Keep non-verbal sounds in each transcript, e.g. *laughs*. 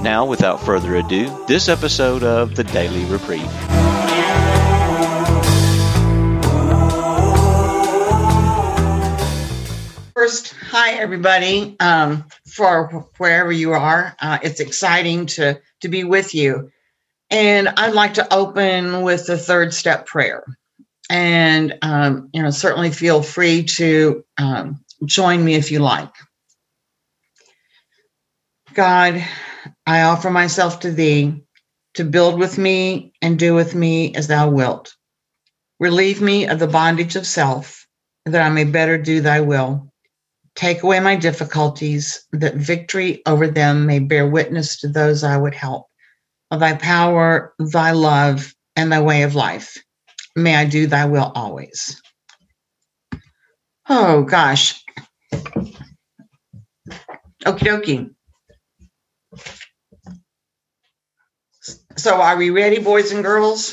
Now, without further ado, this episode of the Daily Reprieve. First, hi everybody. Um, for wherever you are, uh, it's exciting to to be with you. And I'd like to open with the third step prayer. And um, you know, certainly feel free to um, join me if you like. God, I offer myself to thee to build with me and do with me as thou wilt. Relieve me of the bondage of self, that I may better do thy will. Take away my difficulties, that victory over them may bear witness to those I would help. Of thy power, thy love, and thy way of life. May I do thy will always. Oh gosh. Okie dokie. So, are we ready, boys and girls?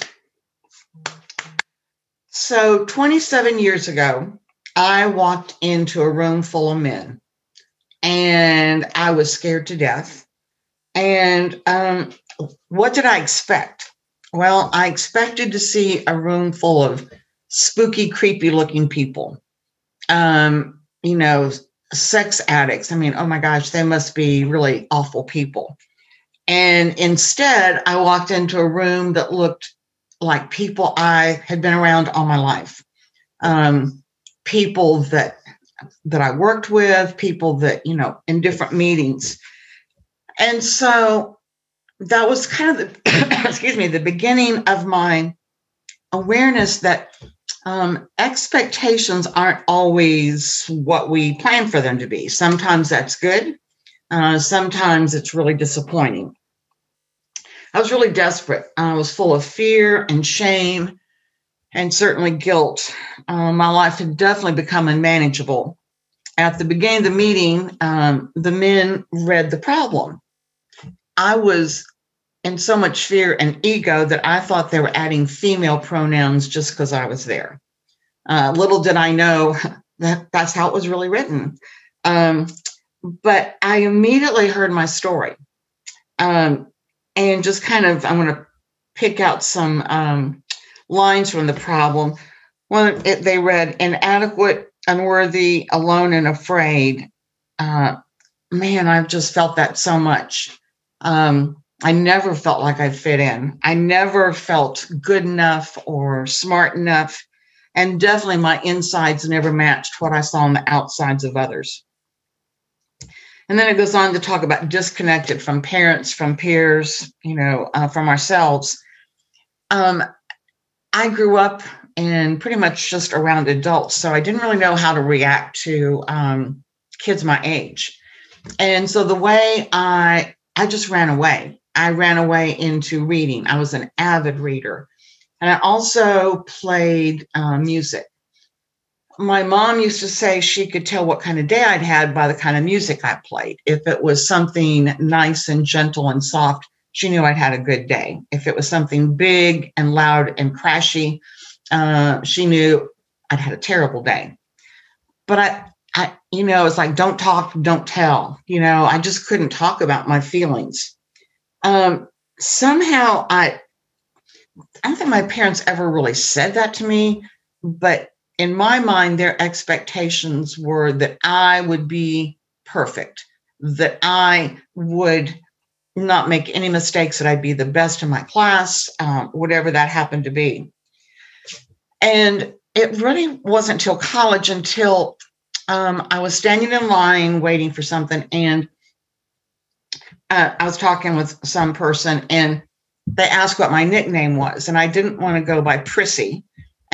So, 27 years ago, I walked into a room full of men and I was scared to death. And um, what did I expect? Well, I expected to see a room full of spooky, creepy looking people. Um, you know, sex addicts. I mean, oh my gosh, they must be really awful people. And instead, I walked into a room that looked like people I had been around all my life. Um, people that that I worked with, people that, you know, in different meetings. And so that was kind of the *coughs* excuse me, the beginning of my awareness that um, expectations aren't always what we plan for them to be. Sometimes that's good. Uh, sometimes it's really disappointing. I was really desperate. I was full of fear and shame and certainly guilt. Uh, my life had definitely become unmanageable. At the beginning of the meeting, um, the men read the problem. I was in so much fear and ego that I thought they were adding female pronouns just because I was there. Uh, little did I know *laughs* that that's how it was really written. Um, but I immediately heard my story um, and just kind of, I'm going to pick out some um, lines from the problem. One, it, they read, inadequate, unworthy, alone, and afraid. Uh, man, I've just felt that so much. Um, I never felt like I fit in. I never felt good enough or smart enough. And definitely my insides never matched what I saw on the outsides of others. And then it goes on to talk about disconnected from parents, from peers, you know, uh, from ourselves. Um, I grew up and pretty much just around adults, so I didn't really know how to react to um, kids my age. And so the way I I just ran away. I ran away into reading. I was an avid reader, and I also played uh, music my mom used to say she could tell what kind of day I'd had by the kind of music I played. If it was something nice and gentle and soft, she knew I'd had a good day. If it was something big and loud and crashy, uh, she knew I'd had a terrible day. But I, I, you know, it's like don't talk, don't tell. You know, I just couldn't talk about my feelings. Um, somehow, I, I don't think my parents ever really said that to me, but in my mind, their expectations were that I would be perfect, that I would not make any mistakes, that I'd be the best in my class, um, whatever that happened to be. And it really wasn't till college until um, I was standing in line waiting for something, and uh, I was talking with some person, and they asked what my nickname was, and I didn't want to go by Prissy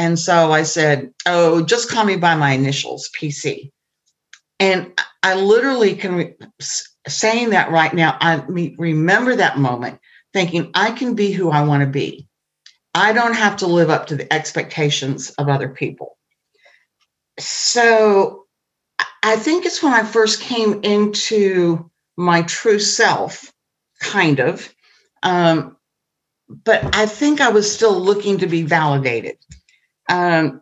and so I said, Oh, just call me by my initials, PC. And I literally can, re- saying that right now, I remember that moment thinking I can be who I want to be. I don't have to live up to the expectations of other people. So I think it's when I first came into my true self, kind of. Um, but I think I was still looking to be validated. Um,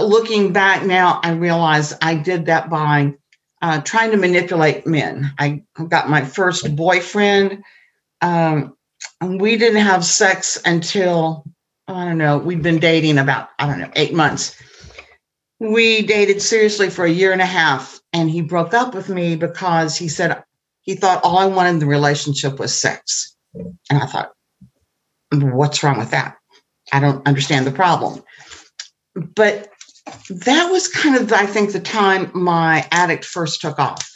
looking back now, I realize I did that by uh, trying to manipulate men. I got my first boyfriend. Um, we didn't have sex until, I don't know, we'd been dating about, I don't know, eight months. We dated seriously for a year and a half, and he broke up with me because he said he thought all I wanted in the relationship was sex. And I thought, what's wrong with that? I don't understand the problem. But that was kind of, I think, the time my addict first took off.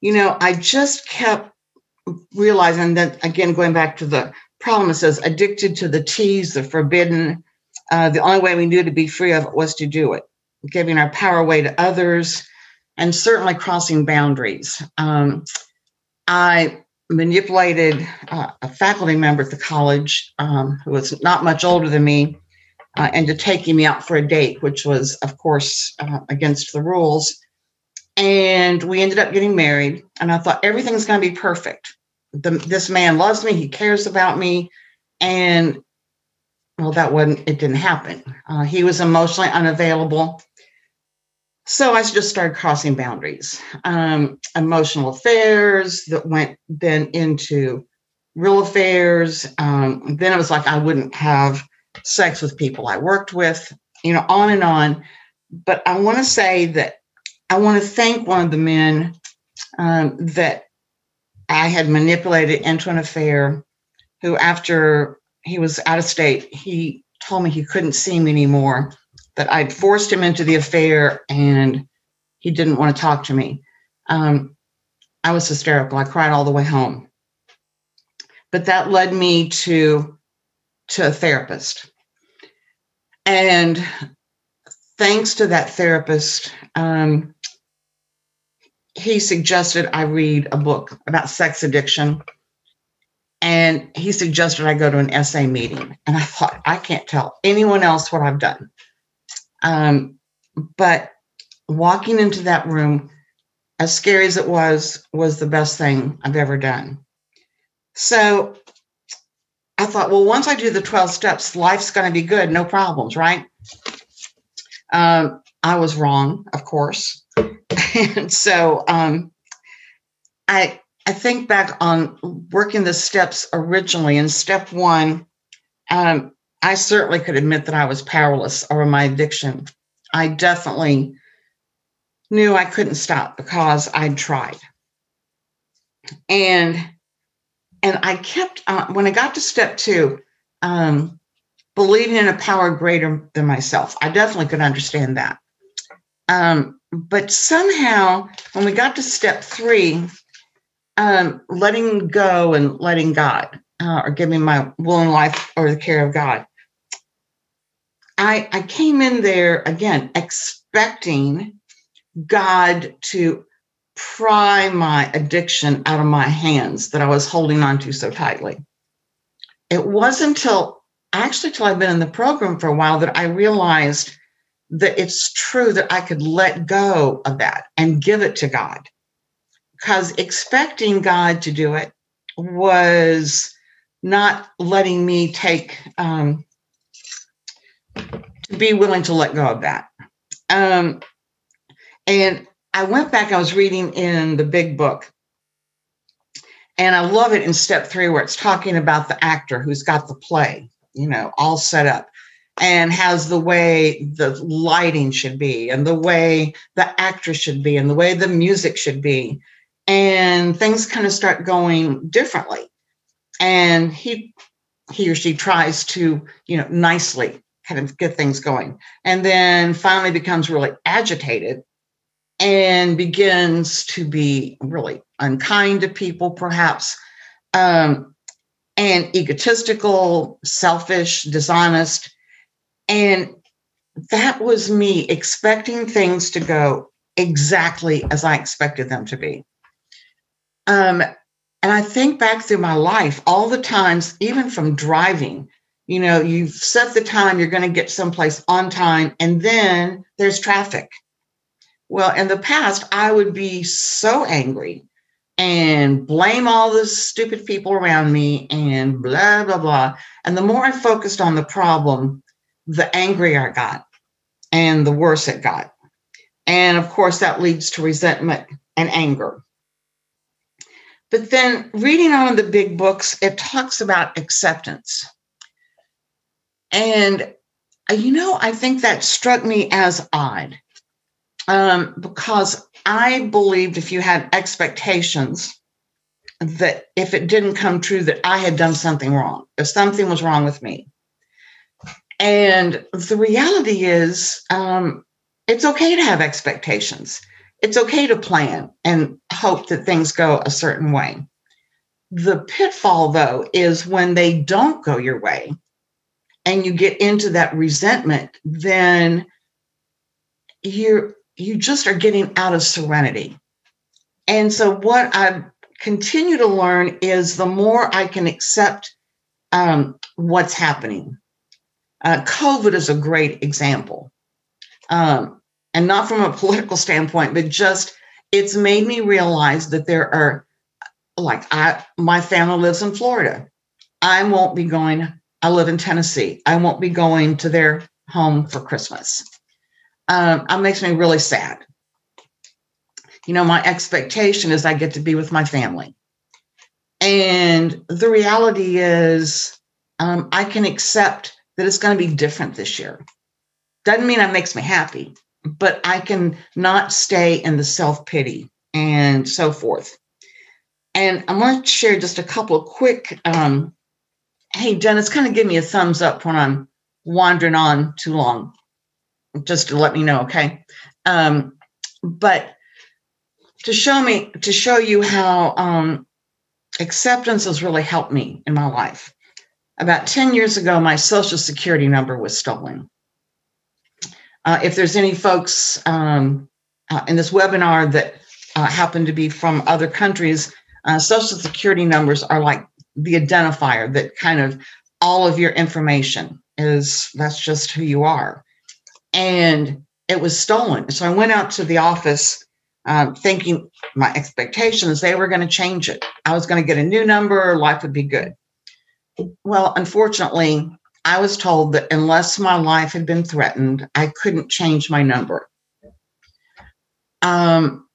You know, I just kept realizing that, again, going back to the problem, it says addicted to the tease, the forbidden. Uh, the only way we knew to be free of it was to do it, giving our power away to others, and certainly crossing boundaries. Um, I manipulated uh, a faculty member at the college um, who was not much older than me uh, into taking me out for a date, which was, of course, uh, against the rules. And we ended up getting married. And I thought everything's going to be perfect. The, this man loves me, he cares about me. And well, that wasn't, it didn't happen. Uh, he was emotionally unavailable. So I just started crossing boundaries, um, emotional affairs that went then into real affairs. Um, then it was like I wouldn't have sex with people I worked with, you know, on and on. But I want to say that I want to thank one of the men um, that I had manipulated into an affair, who, after he was out of state, he told me he couldn't see me anymore, that I'd forced him into the affair and he didn't want to talk to me. Um, I was hysterical. I cried all the way home. But that led me to to a therapist. And thanks to that therapist, um, he suggested I read a book about sex addiction. And he suggested I go to an SA meeting. And I thought, I can't tell anyone else what I've done. Um, but walking into that room, as scary as it was, was the best thing I've ever done. So I thought, well, once I do the 12 steps, life's going to be good, no problems, right? Um, I was wrong, of course. *laughs* and so um, I, I think back on working the steps originally. In step one, um, I certainly could admit that I was powerless over my addiction. I definitely knew I couldn't stop because I'd tried. And and I kept uh, when I got to step two, um, believing in a power greater than myself. I definitely could understand that. Um, but somehow, when we got to step three, um, letting go and letting God, uh, or giving my will and life or the care of God, I, I came in there again expecting God to pry my addiction out of my hands that I was holding on to so tightly. It wasn't until actually till I've been in the program for a while that I realized that it's true that I could let go of that and give it to God. Because expecting God to do it was not letting me take um, to be willing to let go of that. Um, and I went back, I was reading in the big book, and I love it in step three where it's talking about the actor who's got the play, you know, all set up and has the way the lighting should be and the way the actor should be and the way the music should be. And things kind of start going differently. And he he or she tries to, you know, nicely kind of get things going. And then finally becomes really agitated and begins to be really unkind to people, perhaps, um, and egotistical, selfish, dishonest. And that was me expecting things to go exactly as I expected them to be. Um, And I think back through my life, all the times, even from driving, you know, you've set the time, you're going to get someplace on time, and then there's traffic. Well, in the past, I would be so angry and blame all the stupid people around me and blah, blah, blah. And the more I focused on the problem, the angrier I got and the worse it got. And of course, that leads to resentment and anger. But then reading on the big books, it talks about acceptance. And, uh, you know, I think that struck me as odd um, because I believed if you had expectations, that if it didn't come true, that I had done something wrong, if something was wrong with me. And the reality is, um, it's okay to have expectations. It's okay to plan and hope that things go a certain way. The pitfall, though, is when they don't go your way and you get into that resentment, then you you just are getting out of serenity. And so, what I continue to learn is the more I can accept um, what's happening, uh, COVID is a great example. Um, and not from a political standpoint, but just it's made me realize that there are, like, I my family lives in Florida. I won't be going, I live in Tennessee. I won't be going to their home for Christmas. Um, it makes me really sad. You know, my expectation is I get to be with my family. And the reality is, um, I can accept that it's going to be different this year. Doesn't mean it makes me happy, but I can not stay in the self pity and so forth. And I'm going to share just a couple of quick. Um, hey, Dennis, kind of give me a thumbs up when I'm wandering on too long, just to let me know, okay? Um, but to show me, to show you how um, acceptance has really helped me in my life about 10 years ago, my social security number was stolen. Uh, if there's any folks um, uh, in this webinar that uh, happen to be from other countries, uh, social security numbers are like the identifier that kind of all of your information is that's just who you are. And it was stolen. So I went out to the office um, thinking my expectations, they were going to change it. I was going to get a new number, life would be good. Well, unfortunately, I was told that unless my life had been threatened, I couldn't change my number. Um,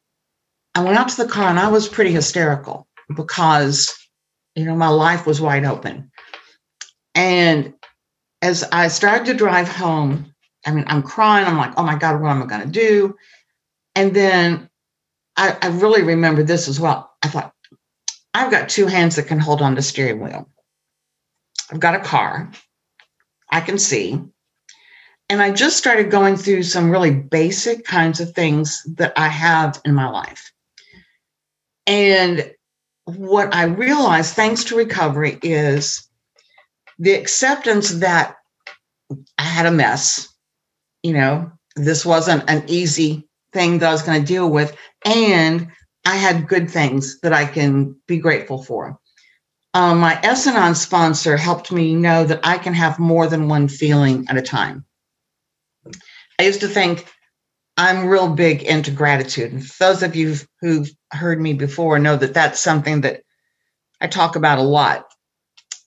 I went out to the car and I was pretty hysterical because, you know, my life was wide open. And as I started to drive home, I mean, I'm crying. I'm like, oh my God, what am I going to do? And then I, I really remember this as well. I thought, I've got two hands that can hold on the steering wheel. I've got a car. I can see. And I just started going through some really basic kinds of things that I have in my life. And what I realized, thanks to recovery, is the acceptance that I had a mess. You know, this wasn't an easy thing that I was going to deal with. And I had good things that I can be grateful for um, my S-Anon sponsor helped me know that I can have more than one feeling at a time. I used to think I'm real big into gratitude. And those of you who've heard me before know that that's something that I talk about a lot.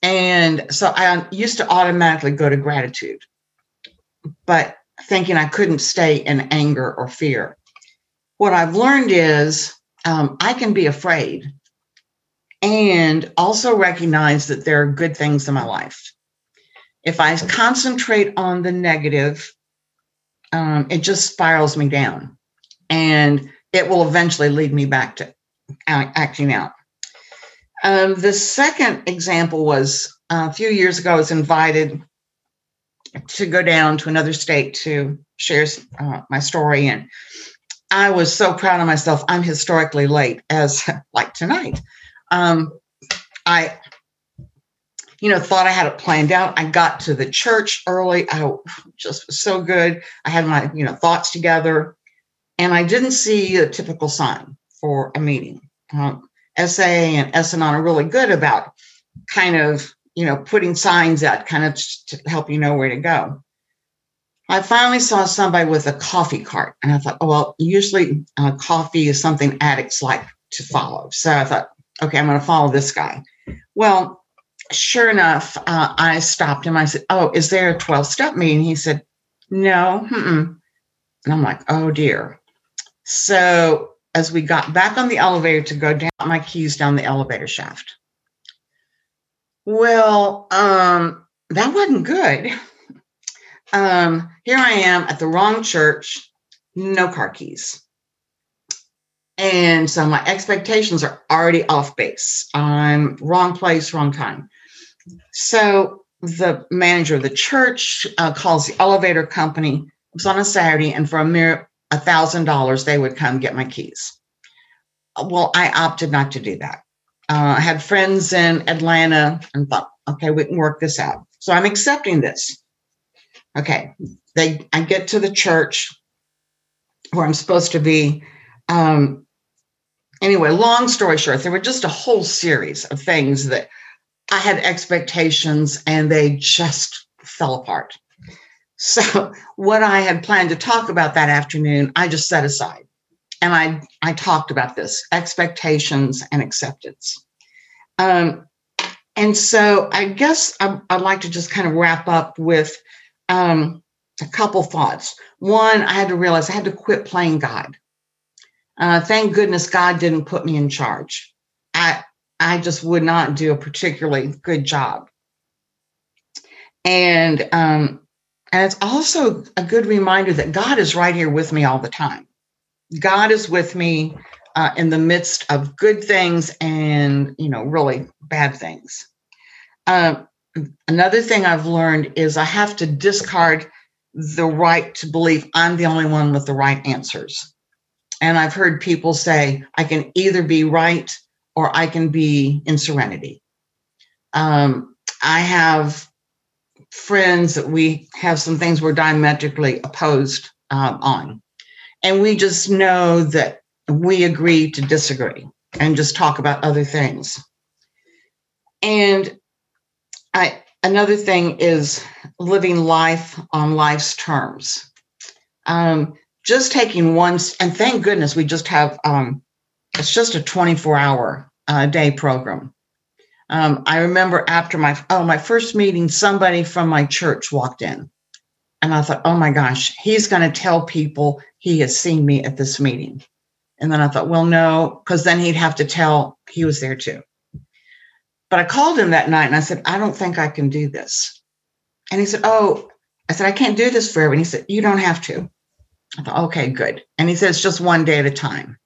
And so I used to automatically go to gratitude, but thinking I couldn't stay in anger or fear. What I've learned is um, I can be afraid and also recognize that there are good things in my life. If I concentrate on the negative, um, it just spirals me down and it will eventually lead me back to acting out. Um, the second example was uh, a few years ago, I was invited to go down to another state to share uh, my story. And I was so proud of myself. I'm historically late, as *laughs* like tonight. Um, I, you know, thought I had it planned out. I got to the church early. I just was so good. I had my, you know, thoughts together, and I didn't see a typical sign for a meeting. Um, SA and S-Anon are really good about kind of, you know, putting signs out kind of to help you know where to go. I finally saw somebody with a coffee cart, and I thought, oh, well, usually uh, coffee is something addicts like to follow. So I thought, okay, I'm going to follow this guy. Well, sure enough, uh, I stopped him. I said, oh, is there a 12 step meeting? He said, no. Mm-mm. And I'm like, oh dear. So as we got back on the elevator to go down, my keys down the elevator shaft. Well, um, that wasn't good. *laughs* Um, here I am at the wrong church, no car keys. And so my expectations are already off base. I'm wrong place, wrong time. So the manager of the church uh, calls the elevator company. It was on a Saturday, and for a mere a thousand dollars, they would come get my keys. Well, I opted not to do that. Uh, I had friends in Atlanta and thought, okay, we can work this out. So I'm accepting this. Okay, they I get to the church where I'm supposed to be. Um, anyway, long story short, there were just a whole series of things that I had expectations and they just fell apart. So *laughs* what I had planned to talk about that afternoon, I just set aside. And I I talked about this expectations and acceptance. Um, and so I guess I, would like to just kind of wrap up with um, a couple thoughts. One, I had to realize I had to quit playing God. Uh, thank goodness God didn't put me in charge. I I just would not do a particularly good job. And um, and it's also a good reminder that God is right here with me all the time. God is with me uh, in the midst of good things and you know really bad things. Um, another thing I've learned is I have to discard the right to believe I'm the only one with the right answers. And I've heard people say, I can either be right or I can be in serenity. Um, I have friends that we have some things we're diametrically opposed um, on. And we just know that we agree to disagree and just talk about other things. And I another thing is living life on life's terms. Um, just taking one, and thank goodness we just have um, it's just a 24 hour uh, day program. Um, I remember after my oh my first meeting, somebody from my church walked in, and I thought, oh my gosh, he's going to tell people he has seen me at this meeting. And then I thought, well, no, because then he'd have to tell he was there too. But I called him that night and I said, I don't think I can do this. And he said, Oh, I said, I can't do this forever. And he said, You don't have to. I thought, Okay, good. And he said, It's just one day at a time.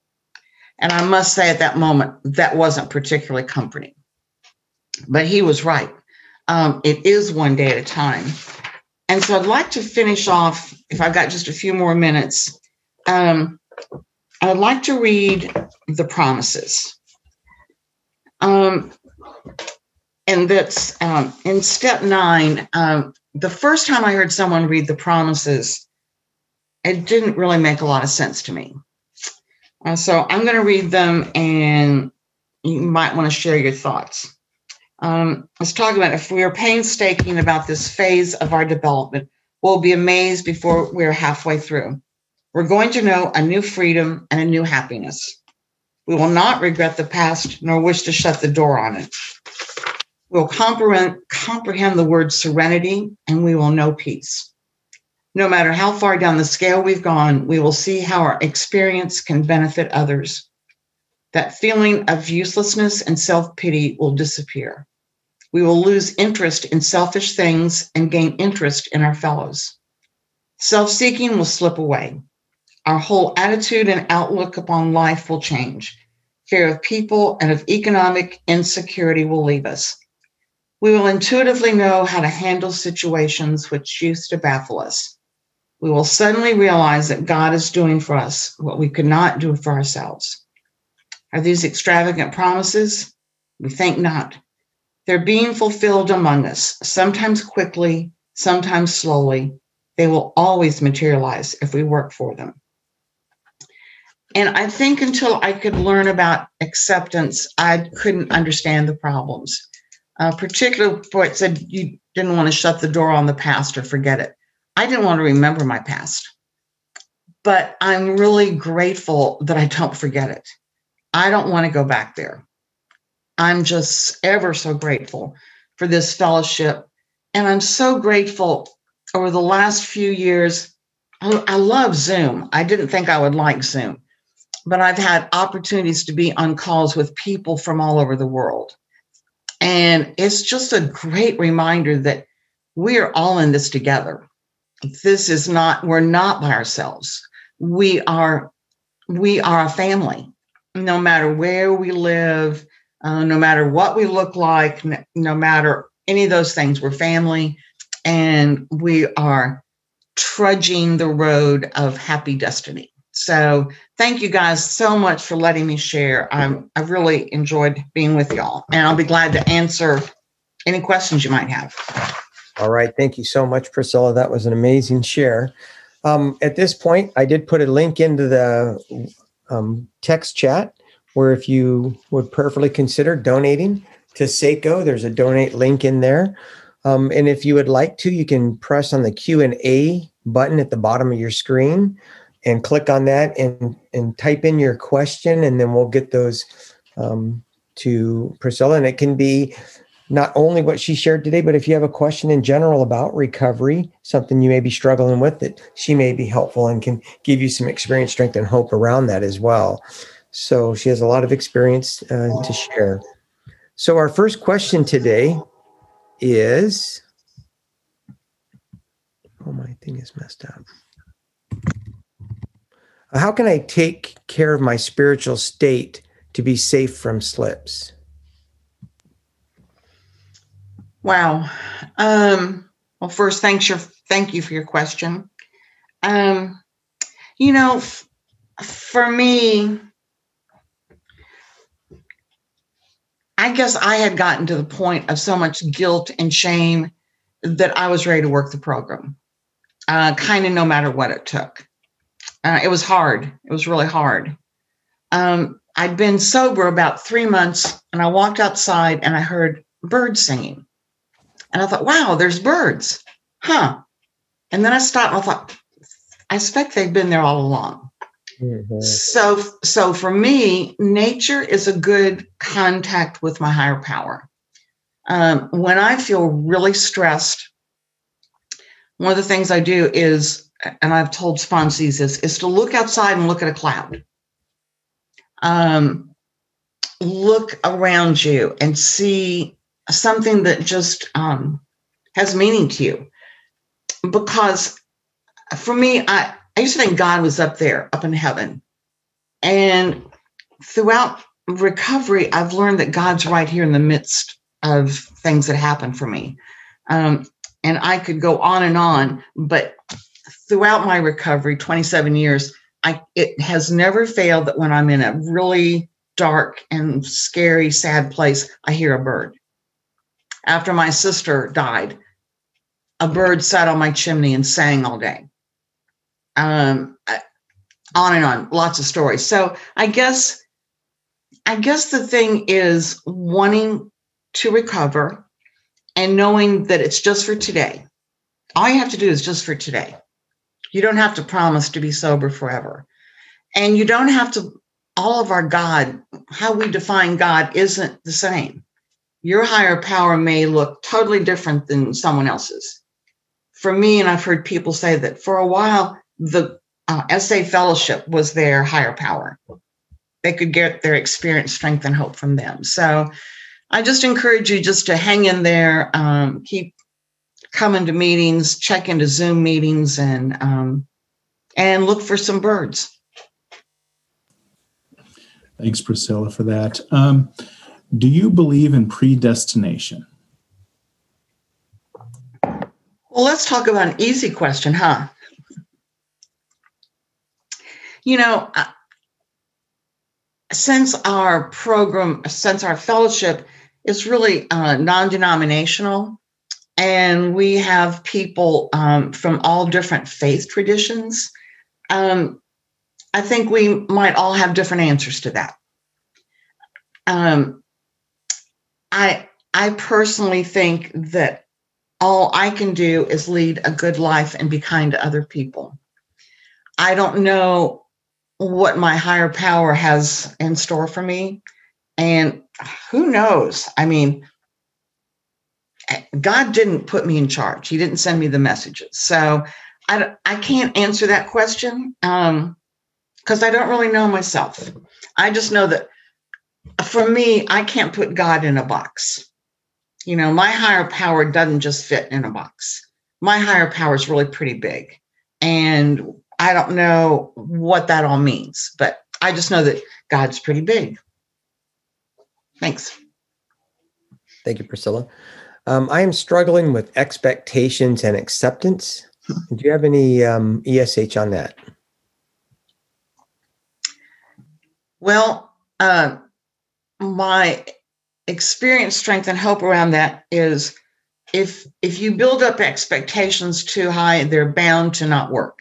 And I must say, at that moment, that wasn't particularly comforting. But he was right. Um, it is one day at a time. And so I'd like to finish off, if I've got just a few more minutes. Um, I'd like to read the promises. Um, and that's um, in step nine. Um, the first time I heard someone read the promises, it didn't really make a lot of sense to me. Uh, so I'm going to read them, and you might want to share your thoughts. Um, let's talk about if we are painstaking about this phase of our development, we'll be amazed before we're halfway through. We're going to know a new freedom and a new happiness. We will not regret the past nor wish to shut the door on it. We'll comprehend, comprehend the word serenity and we will know peace. No matter how far down the scale we've gone, we will see how our experience can benefit others. That feeling of uselessness and self pity will disappear. We will lose interest in selfish things and gain interest in our fellows. Self seeking will slip away. Our whole attitude and outlook upon life will change. Fear of people and of economic insecurity will leave us. We will intuitively know how to handle situations which used to baffle us. We will suddenly realize that God is doing for us what we could not do for ourselves. Are these extravagant promises? We think not. They're being fulfilled among us, sometimes quickly, sometimes slowly. They will always materialize if we work for them. And I think until I could learn about acceptance, I couldn't understand the problems. Uh, particularly for it said you didn't want to shut the door on the past or forget it. I didn't want to remember my past, but I'm really grateful that I don't forget it. I don't want to go back there. I'm just ever so grateful for this fellowship. And I'm so grateful over the last few years. I, I love Zoom. I didn't think I would like Zoom, but I've had opportunities to be on calls with people from all over the world. And it's just a great reminder that we are all in this together. This is not, we're not by ourselves. We are, we are a family, no matter where we live, uh, no matter what we look like, no, matter any of those things, we're family and we are trudging the road of happy destiny. So thank you guys so much for letting me share. I'm, I really enjoyed being with y'all, and I'll be glad to answer any questions you might have. All right. Thank you so much, Priscilla. That was an amazing share. Um, at this point, I did put a link into the um, text chat where if you would prayerfully consider donating to SACO, there's a donate link in there. Um, and if you would like to, you can press on the Q and A button at the bottom of your screen and click on that and and type in your question and then we'll get those um, to priscilla and it can be not only what she shared today but if you have a question in general about recovery something you may be struggling with that she may be helpful and can give you some experience strength and hope around that as well. So she has a lot of experience uh, to share. So our first question today is oh my thing is messed up. How can I take care of my spiritual state to be safe from slips? Wow. Um, well, first, thanks your thank you for your question. Um, you know, f- for me, I guess I had gotten to the point of so much guilt and shame that I was ready to work the program, uh, kind of no matter what it took. Uh, it was hard. It was really hard. Um, I'd been sober about three months and I walked outside and I heard birds singing. And I thought, wow, there's birds. Huh. And then I stopped and I thought, I expect they've been there all along. Mm-hmm. So, so for me, nature is a good contact with my higher power. Um, when I feel really stressed, one of the things I do is and I've told sponsees this, is to look outside and look at a cloud. Um, look around you and see something that just um, has meaning to you. Because for me, I, I used to think God was up there, up in heaven. And throughout recovery, I've learned that God's right here in the midst of things that happen for me. Um, and I could go on and on, but throughout my recovery, 27 years, I it has never failed that when I'm in a really dark and scary, sad place, I hear a bird. After my sister died, a bird sat on my chimney and sang all day. Um, on and on, lots of stories. So I guess, I guess the thing is wanting to recover and knowing that it's just for today. All you have to do is just for today. You don't have to promise to be sober forever. And you don't have to, all of our God, how we define God isn't the same. Your higher power may look totally different than someone else's. For me, and I've heard people say that for a while, the uh, SA fellowship was their higher power. They could get their experience, strength, and hope from them. So I just encourage you just to hang in there, um, keep coming to meetings, check into Zoom meetings, and um, and look for some birds. Thanks, Priscilla, for that. Um, do you believe in predestination? Well, let's talk about an easy question, huh? You know, uh, since our program, since our fellowship is really uh, non denominational, and we have people um, from all different faith traditions. Um, I think we might all have different answers to that. Um, I I personally think that all I can do is lead a good life and be kind to other people. I don't know what my higher power has in store for me. And who knows? I mean, God didn't put me in charge. He didn't send me the messages. So I, I can't answer that question because um, I don't really know myself. I just know that for me, I can't put God in a box. You know, my higher power doesn't just fit in a box. My higher power is really pretty big. And I don't know what that all means, but I just know that God's pretty big. Thanks. Thank you, Priscilla. Um, I am struggling with expectations and acceptance. *laughs* Do you have any um, ESH on that? Well, uh, my experience, strength, and hope around that is if if you build up expectations too high, they're bound to not work.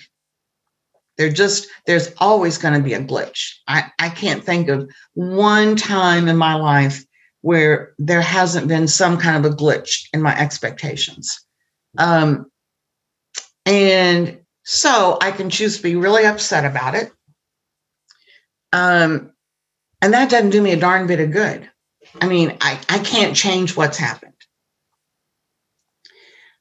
They're just there's always going to be a glitch. I, I can't think of one time in my life where there hasn't been some kind of a glitch in my expectations. Um, and so I can choose to be really upset about it. Um, and that doesn't do me a darn bit of good. I mean, I, I can't change what's happened.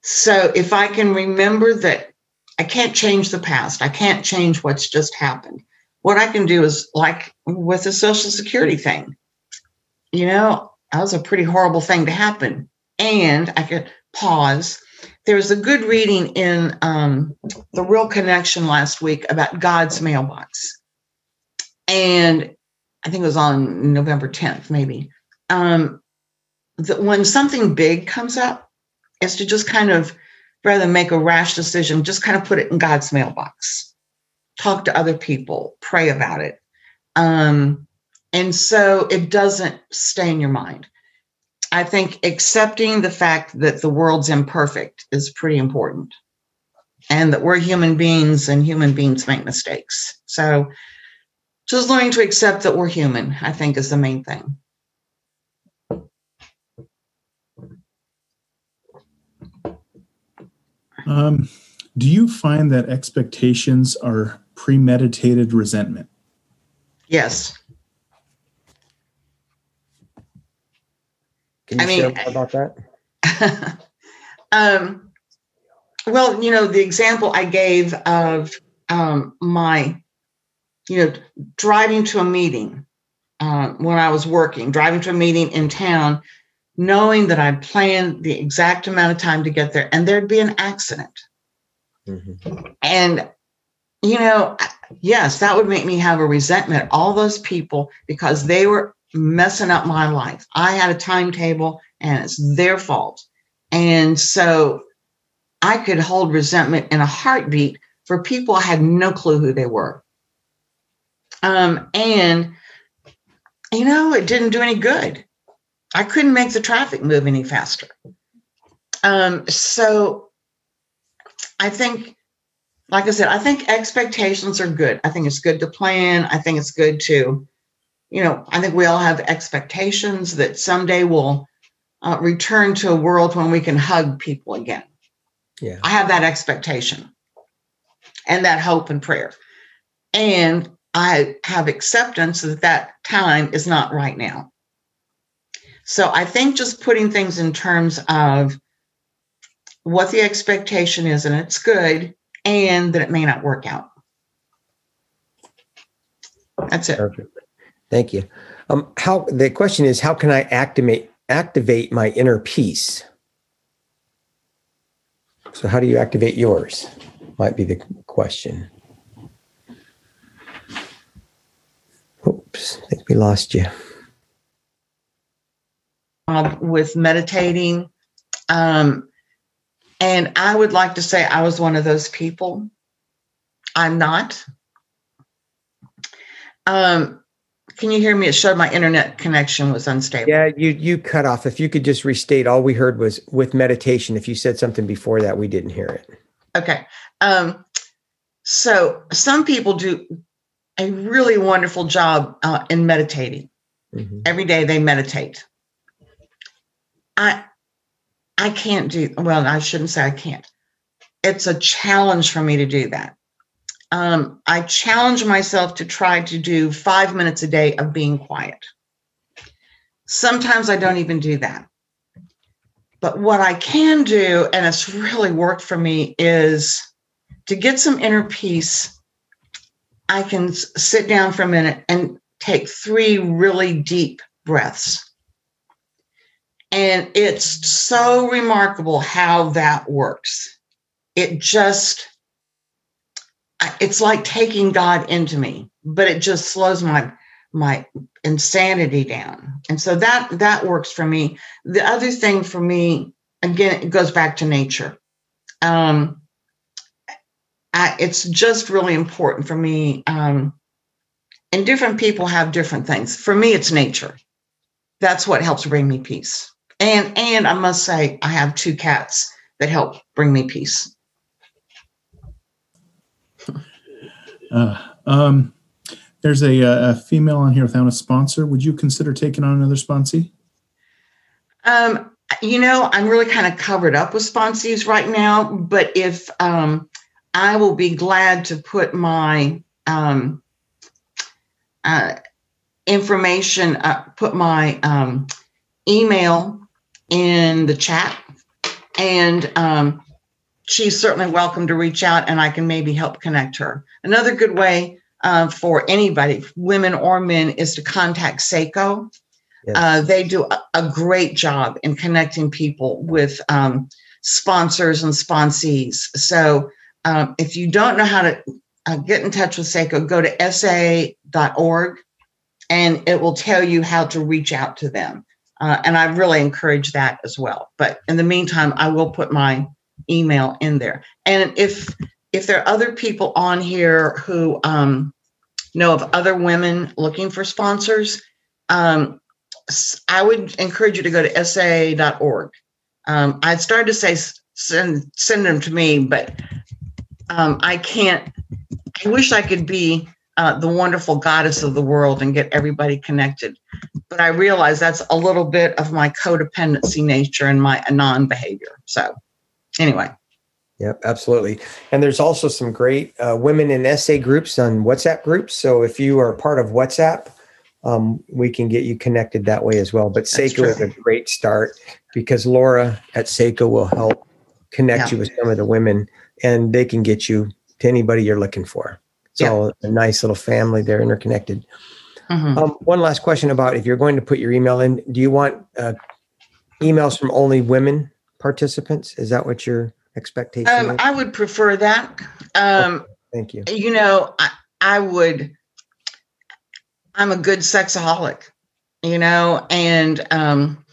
So if I can remember that I can't change the past, I can't change what's just happened. What I can do is like with the Social Security thing, you know, that was a pretty horrible thing to happen. And I could pause. There was a good reading in um, The Real Connection last week about God's mailbox. And I think it was on November 10th, maybe. Um, that when something big comes up, is to just kind of, rather make a rash decision, just kind of put it in God's mailbox. Talk to other people, pray about it. Um, and so it doesn't stay in your mind. I think accepting the fact that the world's imperfect is pretty important and that we're human beings and human beings make mistakes. So just learning to accept that we're human, I think, is the main thing. Um, do you find that expectations are premeditated resentment? Yes. Can you I mean, share more about that? *laughs* um, well, you know, the example I gave of um, my you know, driving to a meeting uh, when I was working, driving to a meeting in town, knowing that I'd planned the exact amount of time to get there and there'd be an accident. Mm-hmm. And, you know, yes, that would make me have a resentment, all those people, because they were messing up my life. I had a timetable and it's their fault. And so I could hold resentment in a heartbeat for people I had no clue who they were. Um, and, you know, it didn't do any good. I couldn't make the traffic move any faster. Um, so I think, like I said, I think expectations are good. I think it's good to plan. I think it's good to, you know, I think we all have expectations that someday we'll uh, return to a world when we can hug people again. Yeah. I have that expectation and that hope and prayer. And I have acceptance that that time is not right now. So I think just putting things in terms of what the expectation is and it's good and that it may not work out. That's it. Perfect. Thank you. Um, how the question is how can I activate activate my inner peace? So how do you activate yours? Might be the question. Oops, I think we lost you. Um, with meditating. Um, and I would like to say I was one of those people. I'm not. Um, can you hear me? It showed my internet connection was unstable. Yeah, you you cut off. If you could just restate, all we heard was with meditation. If you said something before that, we didn't hear it. Okay. Um, so some people do a really wonderful job uh, in meditating. Mhm. Every day they meditate. I I can't do well. I shouldn't say I can't. It's a challenge for me to do that. Um, I challenge myself to try to do five minutes a day of being quiet. Sometimes I don't even do that. But what I can do, and it's really worked for me, is to get some inner peace. I can sit down for a minute and take three really deep breaths. And it's so remarkable how that works. It just, it's like taking God into me, but it just slows my my insanity down. And so that that works for me. The other thing for me, again, it goes back to nature. Um, I, it's just really important for me. Um, and different people have different things. For me, it's nature. That's what helps bring me peace. And and I must say, I have two cats that help bring me peace. *laughs* Uh, um, there's a, a female on here without a sponsor. Would you consider taking on another sponsee? Um, you know, I'm really kind of covered up with sponsees right now, but if um, I will be glad to put my um, uh, information, uh, put my um, email in the chat, and um, she's certainly welcome to reach out, and I can maybe help connect her. Another good way uh, for anybody, women or men, is to contact SAICO. Yes. Uh, they do a, a great job in connecting people with um, sponsors and sponsees. So um, if you don't know how to uh, get in touch with SAICO, go to sa.org and it will tell you how to reach out to them. Uh, and I really encourage that as well. But in the meantime, I will put my email in there. And if if there are other people on here who um, know of other women looking for sponsors, um, I would encourage you to go to sa.org. Um, I started to say send send them to me, but um, I can't. I wish I could be uh, the wonderful goddess of the world and get everybody connected, but I realize that's a little bit of my codependency nature and my anon behavior. So, anyway, Yep, absolutely. And there's also some great uh, women in SA groups on WhatsApp groups. So if you are part of WhatsApp, um, we can get you connected that way as well. But SAICO is a great start because Laura at SAICO will help connect Yeah. you with some of the women and they can get you to anybody you're looking for. It's Yeah. all a nice little family. They're interconnected. Mhm. Um, one last question about if you're going to put your email in, do you want uh, emails from only women participants? Is that what your expectation um, is? I would prefer that. Um, Thank you. you know, I, I would, I'm a good sexaholic, you know, and um,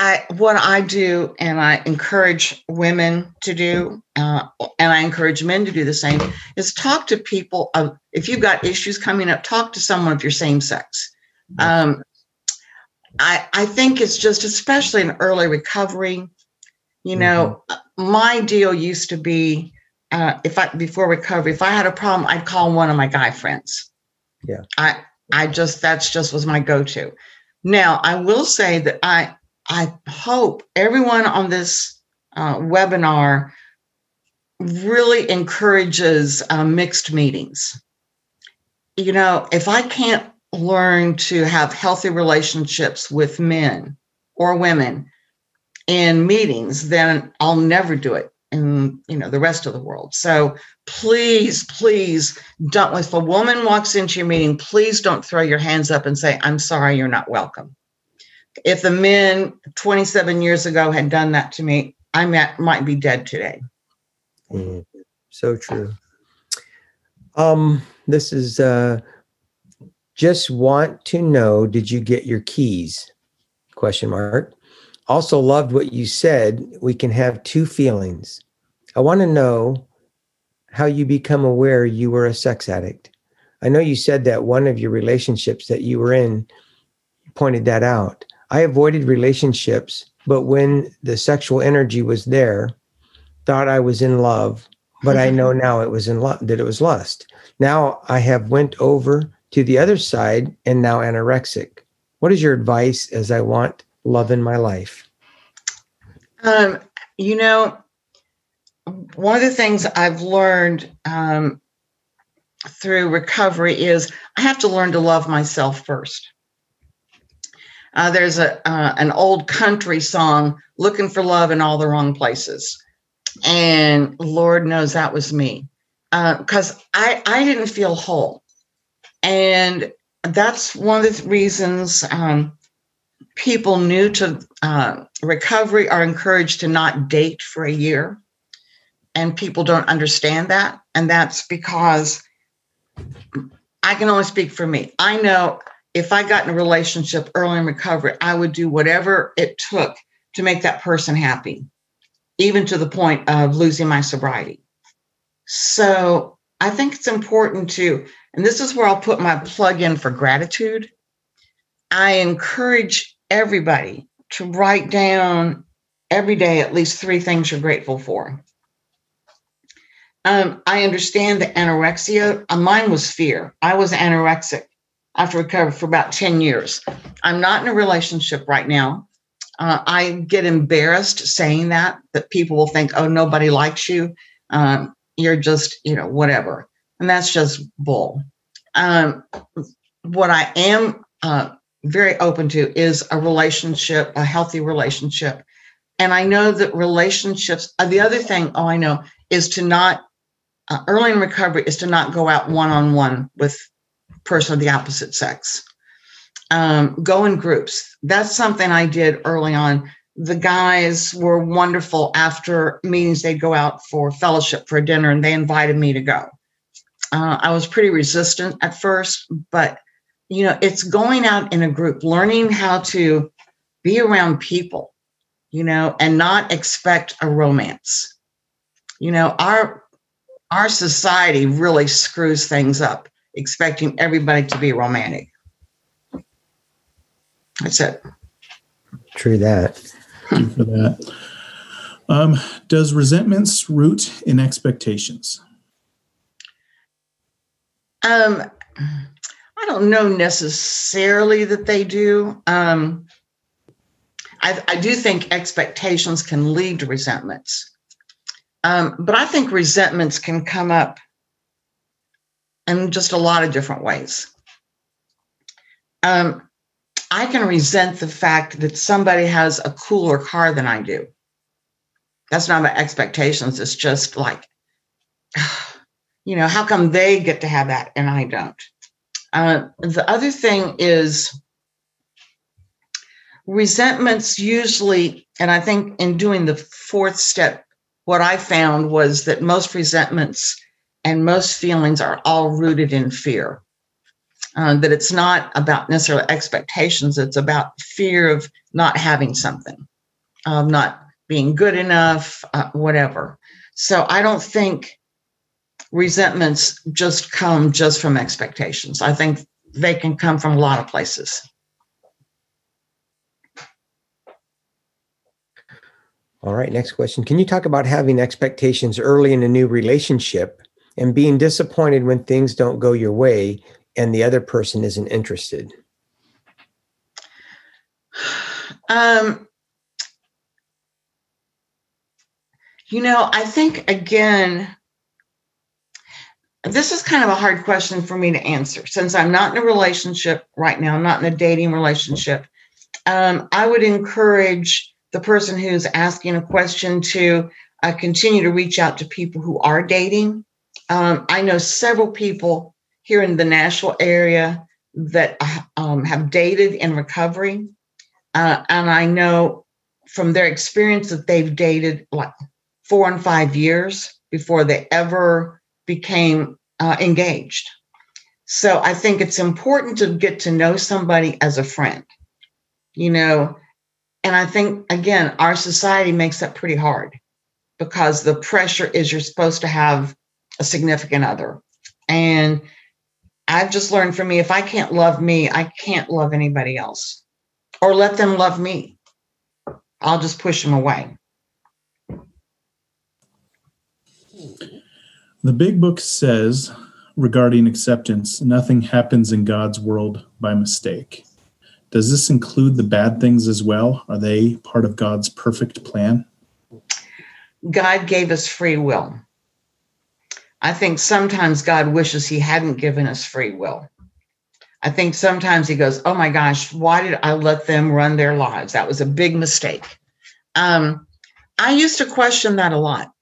I, what I do, and I encourage women to do, uh, and I encourage men to do the same, is talk to people. Of, if you've got issues coming up, talk to someone of your same sex. Um, I, I think it's just, especially in early recovery, you know, my deal used to be uh, if I before recovery, if I had a problem, I'd call one of my guy friends. Yeah. I I just that's just was my go-to. Now I will say that I I hope everyone on this uh, webinar really encourages uh, mixed meetings. You know, if I can't learn to have healthy relationships with men or women in meetings, then I'll never do it in you know the rest of the world. So please, please don't. If a woman walks into your meeting, please don't throw your hands up and say, "I'm sorry, you're not welcome." If the men 27 years ago had done that to me, I might, might be dead today. Mhm. So true. Um, this is uh just want to know did you get your keys? Question mark. Also loved what you said. We can have two feelings. I want to know how you become aware you were a sex addict. I know you said that one of your relationships that you were in pointed that out. I avoided relationships, but when the sexual energy was there, thought I was in love, but I know *laughs* now it was in lu- that it was lust. Now I have went over to the other side and now anorexic. What is your advice as I want love in my life? Um, you know, one of the things I've learned um, through recovery is I have to learn to love myself first. Uh, there's a uh, an old country song, "Looking for Love in All the Wrong Places," and Lord knows that was me. Because uh, I I didn't feel whole, and that's one of the reasons um, people new to uh, recovery are encouraged to not date for a year, and people don't understand that, and that's because I can only speak for me. I know if I got in a relationship early in recovery, I would do whatever it took to make that person happy, even to the point of losing my sobriety. So I think it's important to, and this is where I'll put my plug in for gratitude. I encourage everybody to write down every day at least three things you're grateful for. Um, I understand the anorexia. Uh, mine was fear. I was anorexic after recovery for about 10 years. I'm not in a relationship right now. Uh, I get embarrassed saying that, that people will think, oh, nobody likes you. Um, you're just, you know, whatever. And that's just bull. Um, what I am uh, very open to is a relationship, a healthy relationship. And I know that relationships, uh, the other thing, oh, I know, is to not, uh, early in recovery, is to not go out one on one with person of the opposite sex. Um, go in groups. That's something I did early on. The guys were wonderful. After meetings, they'd go out for fellowship for dinner, and they invited me to go. Uh, I was pretty resistant at first, but you know, it's going out in a group, learning how to be around people, you know, and not expect a romance. You know, our our society really screws things up expecting everybody to be romantic. That's it. True that. for that. Um, does resentments root in expectations? Um, I don't know necessarily that they do. Um, I, I do think expectations can lead to resentments. Um, but I think resentments can come up in just a lot of different ways. Um, I can resent the fact that somebody has a cooler car than I do. That's not about expectations. It's just like, *sighs* you know, how come they get to have that and I don't? Uh, the other thing is resentments usually, and I think in doing the fourth step, what I found was that most resentments and most feelings are all rooted in fear. Uh, that it's not about necessarily expectations, it's about fear of not having something, of not being good enough, uh, whatever. So I don't think resentments just come just from expectations. I think they can come from a lot of places. All right, next question. Can you talk about having expectations early in a new relationship and being disappointed when things don't go your way and the other person isn't interested? Um, you know, I think again, this is kind of a hard question for me to answer since I'm not in a relationship right now, not in a dating relationship. Um, I would encourage the person who's asking a question to uh, continue to reach out to people who are dating um, I know several people here in the Nashville area that um, have dated in recovery. Uh, and I know from their experience that they've dated like four and five years before they ever became uh, engaged. So I think it's important to get to know somebody as a friend, you know. And I think, again, our society makes that pretty hard because the pressure is you're supposed to have a significant other. And I've just learned from me if I can't love me, I can't love anybody else or let them love me. I'll just push them away. The big book says regarding acceptance nothing happens in God's world by mistake. Does this include the bad things as well? Are they part of God's perfect plan? God gave us free will. I think sometimes God wishes He hadn't given us free will. I think sometimes He goes, Oh my gosh, why did I let them run their lives? That was a big mistake. Um, I used to question that a lot,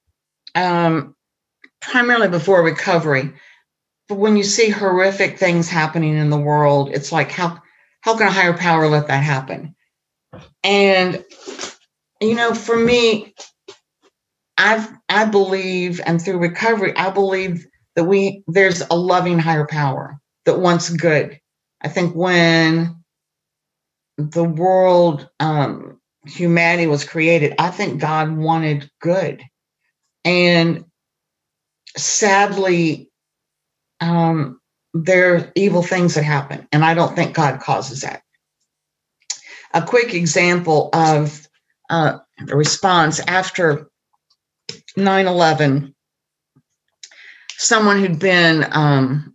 um, primarily before recovery. But when you see horrific things happening in the world, it's like, how, how can a higher power let that happen? And, you know, for me, I've I believe, and through recovery, I believe that we there's a loving higher power that wants good. I think when the world, um, humanity was created, I think God wanted good, and sadly, um, there are evil things that happen, and I don't think God causes that. A quick example of uh, a response after 9 11, someone who'd been um,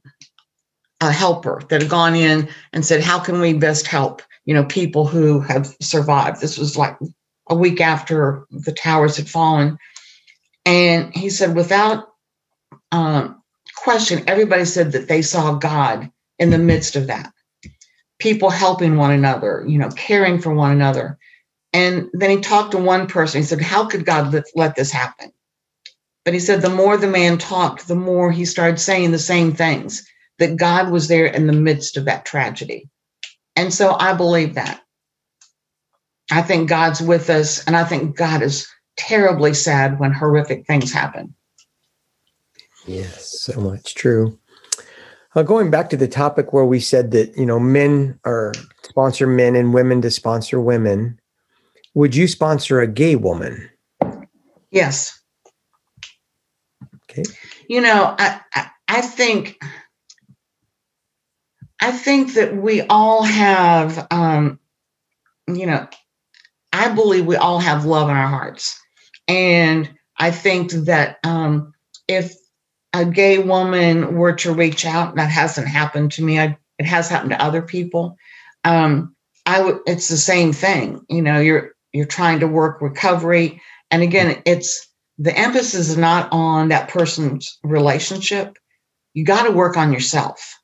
a helper that had gone in and said, How can we best help? You know, people who have survived. This was like a week after the towers had fallen. And he said, without um, question, everybody said that they saw God in the midst of that. People helping one another, you know, caring for one another. And then he talked to one person. He said, How could God let, let this happen? But he said, the more the man talked, the more he started saying the same things that God was there in the midst of that tragedy. And so I believe that. I think God's with us, and I think God is terribly sad when horrific things happen. Yes, so much true. Uh, going back to the topic where we said that you know men are sponsor men and women to sponsor women, would you sponsor a gay woman? Yes. You know, I, I, I think I think that we all have um, you know, I believe we all have love in our hearts. And I think that um, if a gay woman were to reach out, that hasn't happened to me. I, it has happened to other people. Um, I would. It's the same thing. You know, you're you're trying to work recovery, and again, it's the emphasis is not on that person's relationship. You got to work on yourself.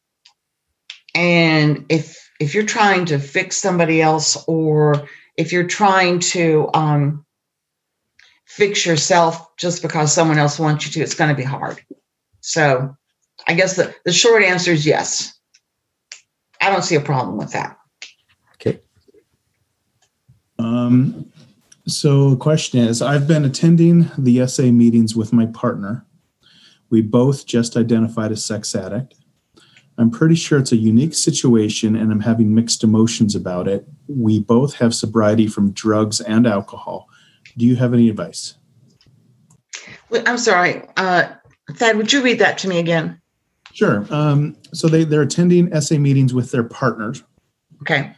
And if if you're trying to fix somebody else, or if you're trying to um, fix yourself just because someone else wants you to, it's going to be hard. So, I guess the, the short answer is yes. I don't see a problem with that. Okay. Um, so, the question is I've been attending the SA meetings with my partner. We both just identified a sex addict. I'm pretty sure it's a unique situation and I'm having mixed emotions about it. We both have sobriety from drugs and alcohol. Do you have any advice? I'm sorry. Uh, Thad, would you read that to me again? Sure. Um, so, they, they're attending SA meetings with their partners. Okay.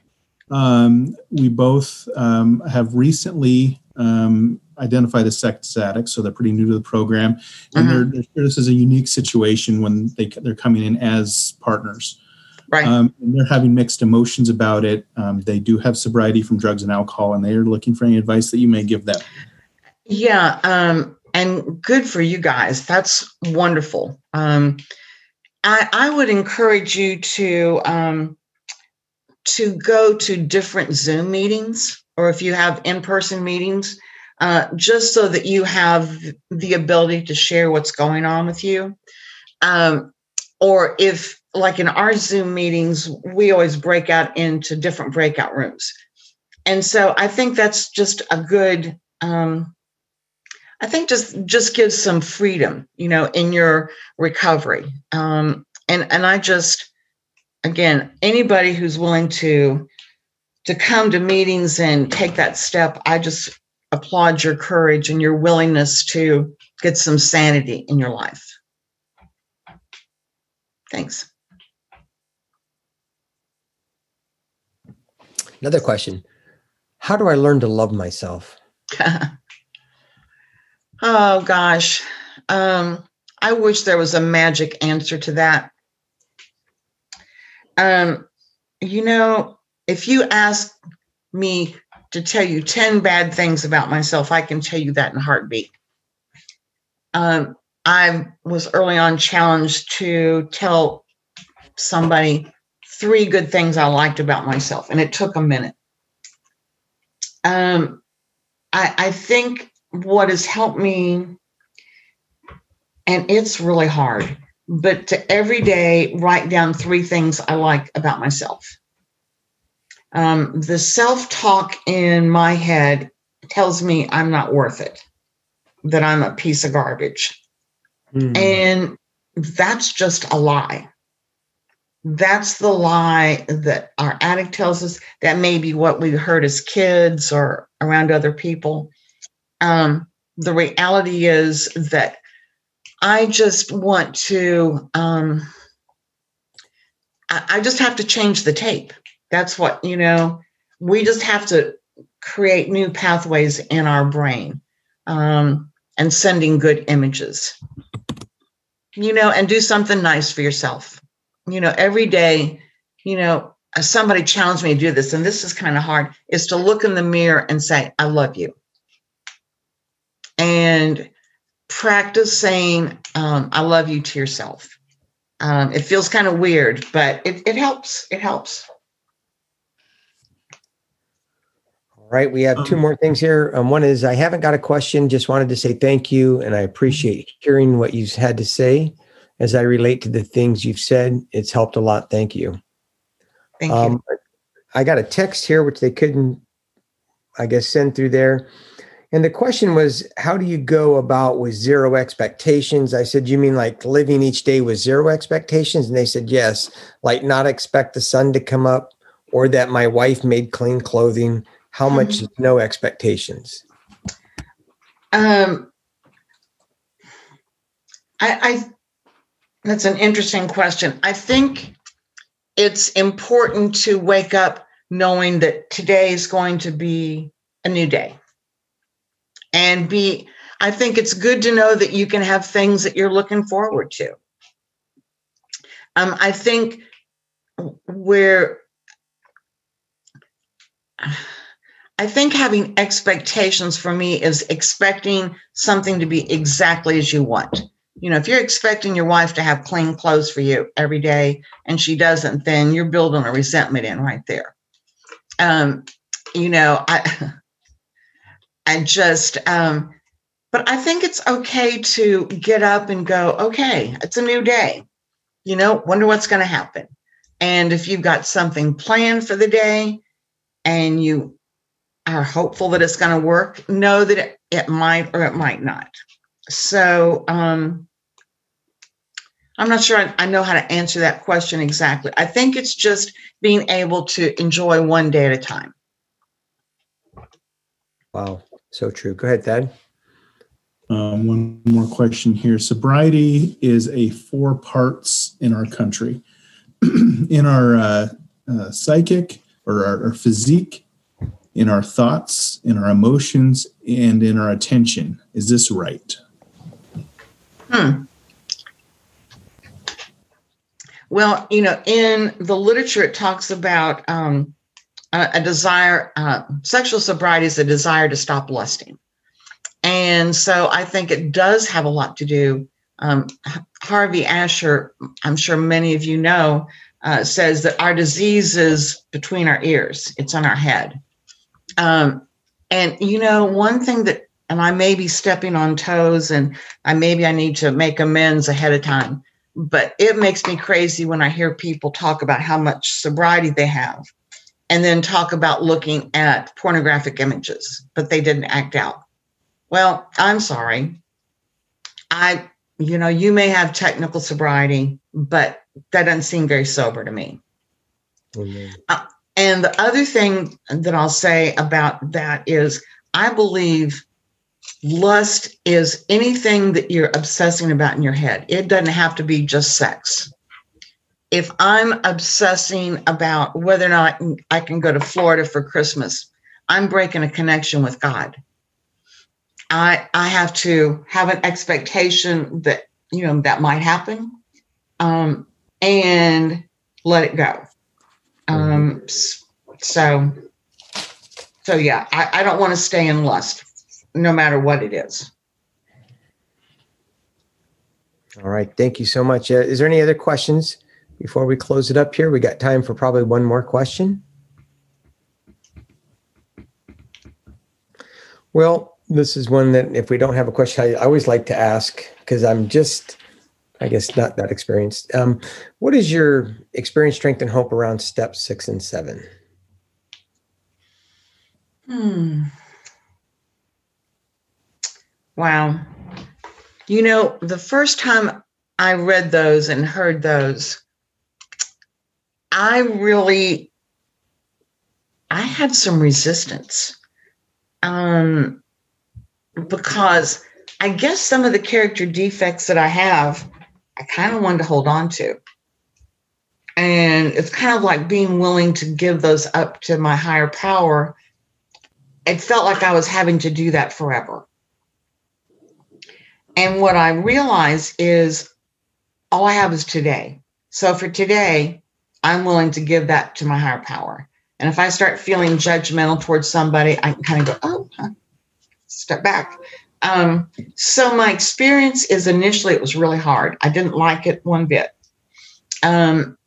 Um, we both um, have recently um, identified as sex addicts, so they're pretty new to the program. And Mhm. they're, they're- this is a unique situation when they they're coming in as partners. Right. Um, and they're having mixed emotions about it. Um, they do have sobriety from drugs and alcohol, and they are looking for any advice that you may give them. Yeah, um, and good for you guys. That's wonderful. Um, I, I would encourage you to um, to go to different Zoom meetings, or if you have in person meetings, uh, just so that you have the ability to share what's going on with you. Um, or if, like in our Zoom meetings, we always break out into different breakout rooms, and so I think that's just a good. Um, I think just just gives some freedom, you know, in your recovery. Um, and and I just, again, anybody who's willing to to come to meetings and take that step, I just applaud your courage and your willingness to get some sanity in your life. Thanks. Another question. How do I learn to love myself? *laughs* oh gosh. Um, I wish there was a magic answer to that. Um, you know, if you ask me to tell you 10 bad things about myself, I can tell you that in a heartbeat. Um, I was early on challenged to tell somebody three good things I liked about myself, and it took a minute. Um, I, I think what has helped me, and it's really hard, but to every day write down three things I like about myself. Um, the self talk in my head tells me I'm not worth it, that I'm a piece of garbage. Mm. And that's just a lie. That's the lie that our addict tells us. That may be what we heard as kids or around other people. Um, the reality is that I just want to, um, I, just have to change the tape. That's what, you know, we just have to create new pathways in our brain um, and sending good images, you know, and do something nice for yourself. You know, every day, you know, somebody challenged me to do this, and this is kind of hard, is to look in the mirror and say, I love you. And practice saying, um, I love you to yourself. Um, it feels kind of weird, but it, it helps. It helps. All right, we have two um, more things here. Um, one is I haven't got a question, just wanted to say thank you, and I appreciate hearing what you've had to say as I relate to the things you've said. It's helped a lot. Thank you. Thank um, you. I got a text here, which they couldn't, I guess, send through there. And the question was, how do you go about with zero expectations? I said, you mean like living each day with zero expectations? And they said, yes, like not expect the sun to come up or that my wife made clean clothing how mm-hmm. much no expectations? Um, I, I that's an interesting question. I think it's important to wake up knowing that today is going to be a new day. And be, I think it's good to know that you can have things that you're looking forward to. Um, I think where I think having expectations for me is expecting something to be exactly as you want. You know, if you're expecting your wife to have clean clothes for you every day and she doesn't, then you're building a resentment in right there. Um, you know, I *laughs* I just um, but I think it's okay to get up and go, okay, it's a new day. You know, wonder what's going to happen. And if you've got something planned for the day and you are hopeful that it's going to work know that it, it might or it might not so um, i'm not sure I, I know how to answer that question exactly i think it's just being able to enjoy one day at a time wow so true go ahead thad um, one more question here sobriety is a four parts in our country *clears throat* in our uh, uh, psychic or our, our physique in our thoughts, in our emotions, and in our attention. Is this right? Hmm. Well, you know, in the literature, it talks about um, a, desire, uh, sexual sobriety is a desire to stop lusting. And so I think it does have a lot to do. Um, Harvey Asher, I'm sure many of you know, uh, says that our disease is between our ears, it's on our head. Um, and you know, one thing that, and I may be stepping on toes, and I maybe I need to make amends ahead of time. But it makes me crazy when I hear people talk about how much sobriety they have, and then talk about looking at pornographic images, but they didn't act out. Well, I'm sorry. I, you know, you may have technical sobriety, but that doesn't seem very sober to me. Mm-hmm. Uh, and the other thing that I'll say about that is I believe lust is anything that you're obsessing about in your head. It doesn't have to be just sex. If I'm obsessing about whether or not I can go to Florida for Christmas, I'm breaking a connection with God. I I have to have an expectation that you know, that might happen, um, and let it go. Um, so, so yeah, I, I don't want to stay in lust, no matter what it is. All right. Thank you so much. Uh, is there any other questions before we close it up here? We got time for probably one more question. Well, this is one that if we don't have a question, I, always like to ask because I'm just, I guess, not that experienced. Um, what is your experience, strength, and hope around steps six and seven? Hmm. Wow. You know, the first time I read those and heard those, I really I had some resistance. Um because I guess some of the character defects that I have, I kind of wanted to hold on to. And it's kind of like being willing to give those up to my higher power it felt like I was having to do that forever. And what I realized is all I have is today. So for today, I'm willing to give that to my higher power. And if I start feeling judgmental towards somebody, I can kind of go, oh, huh, step back. Um, so my experience is initially it was really hard. I didn't like it one bit. Um,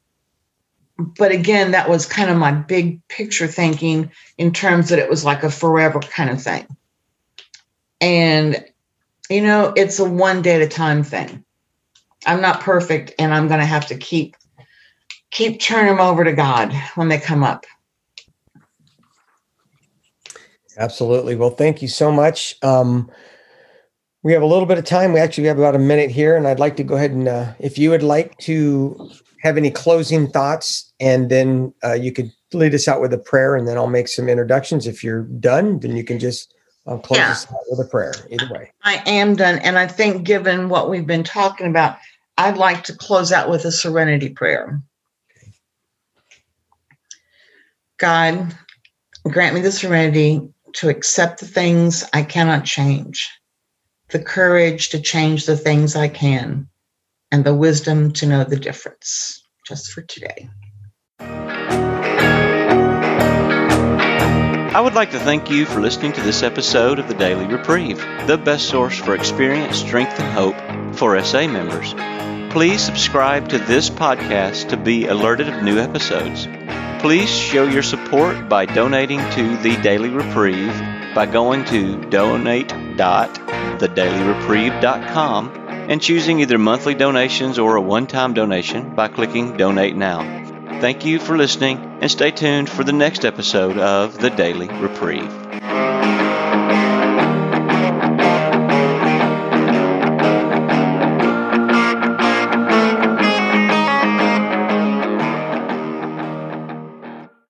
but again, that was kind of my big picture thinking in terms that it was like a forever kind of thing. And, you know, it's a one day at a time thing. I'm not perfect and I'm going to have to keep keep turning them over to God when they come up. Absolutely. Well, thank you so much. Um, we have a little bit of time. We actually have about a minute here, and I'd like to go ahead and, uh, if you would like to have any closing thoughts, and then uh, you could lead us out with a prayer, and then I'll make some introductions. If you're done, then you can just uh, close Yeah. us out with a prayer. Either way. I am done. And I think, given what we've been talking about, I'd like to close out with a serenity prayer. God, grant me the serenity to accept the things I cannot change, the courage to change the things I can, and the wisdom to know the difference just for today. I would like to thank you for listening to this episode of the Daily Reprieve, the best source for experience, strength, and hope for SA members. Please subscribe to this podcast to be alerted of new episodes. Please show your support by donating to the Daily Reprieve by going to donate.thedailyreprieve.com and choosing either monthly donations or a one-time donation by clicking Donate Now. Thank you for listening and stay tuned for the next episode of The Daily Reprieve.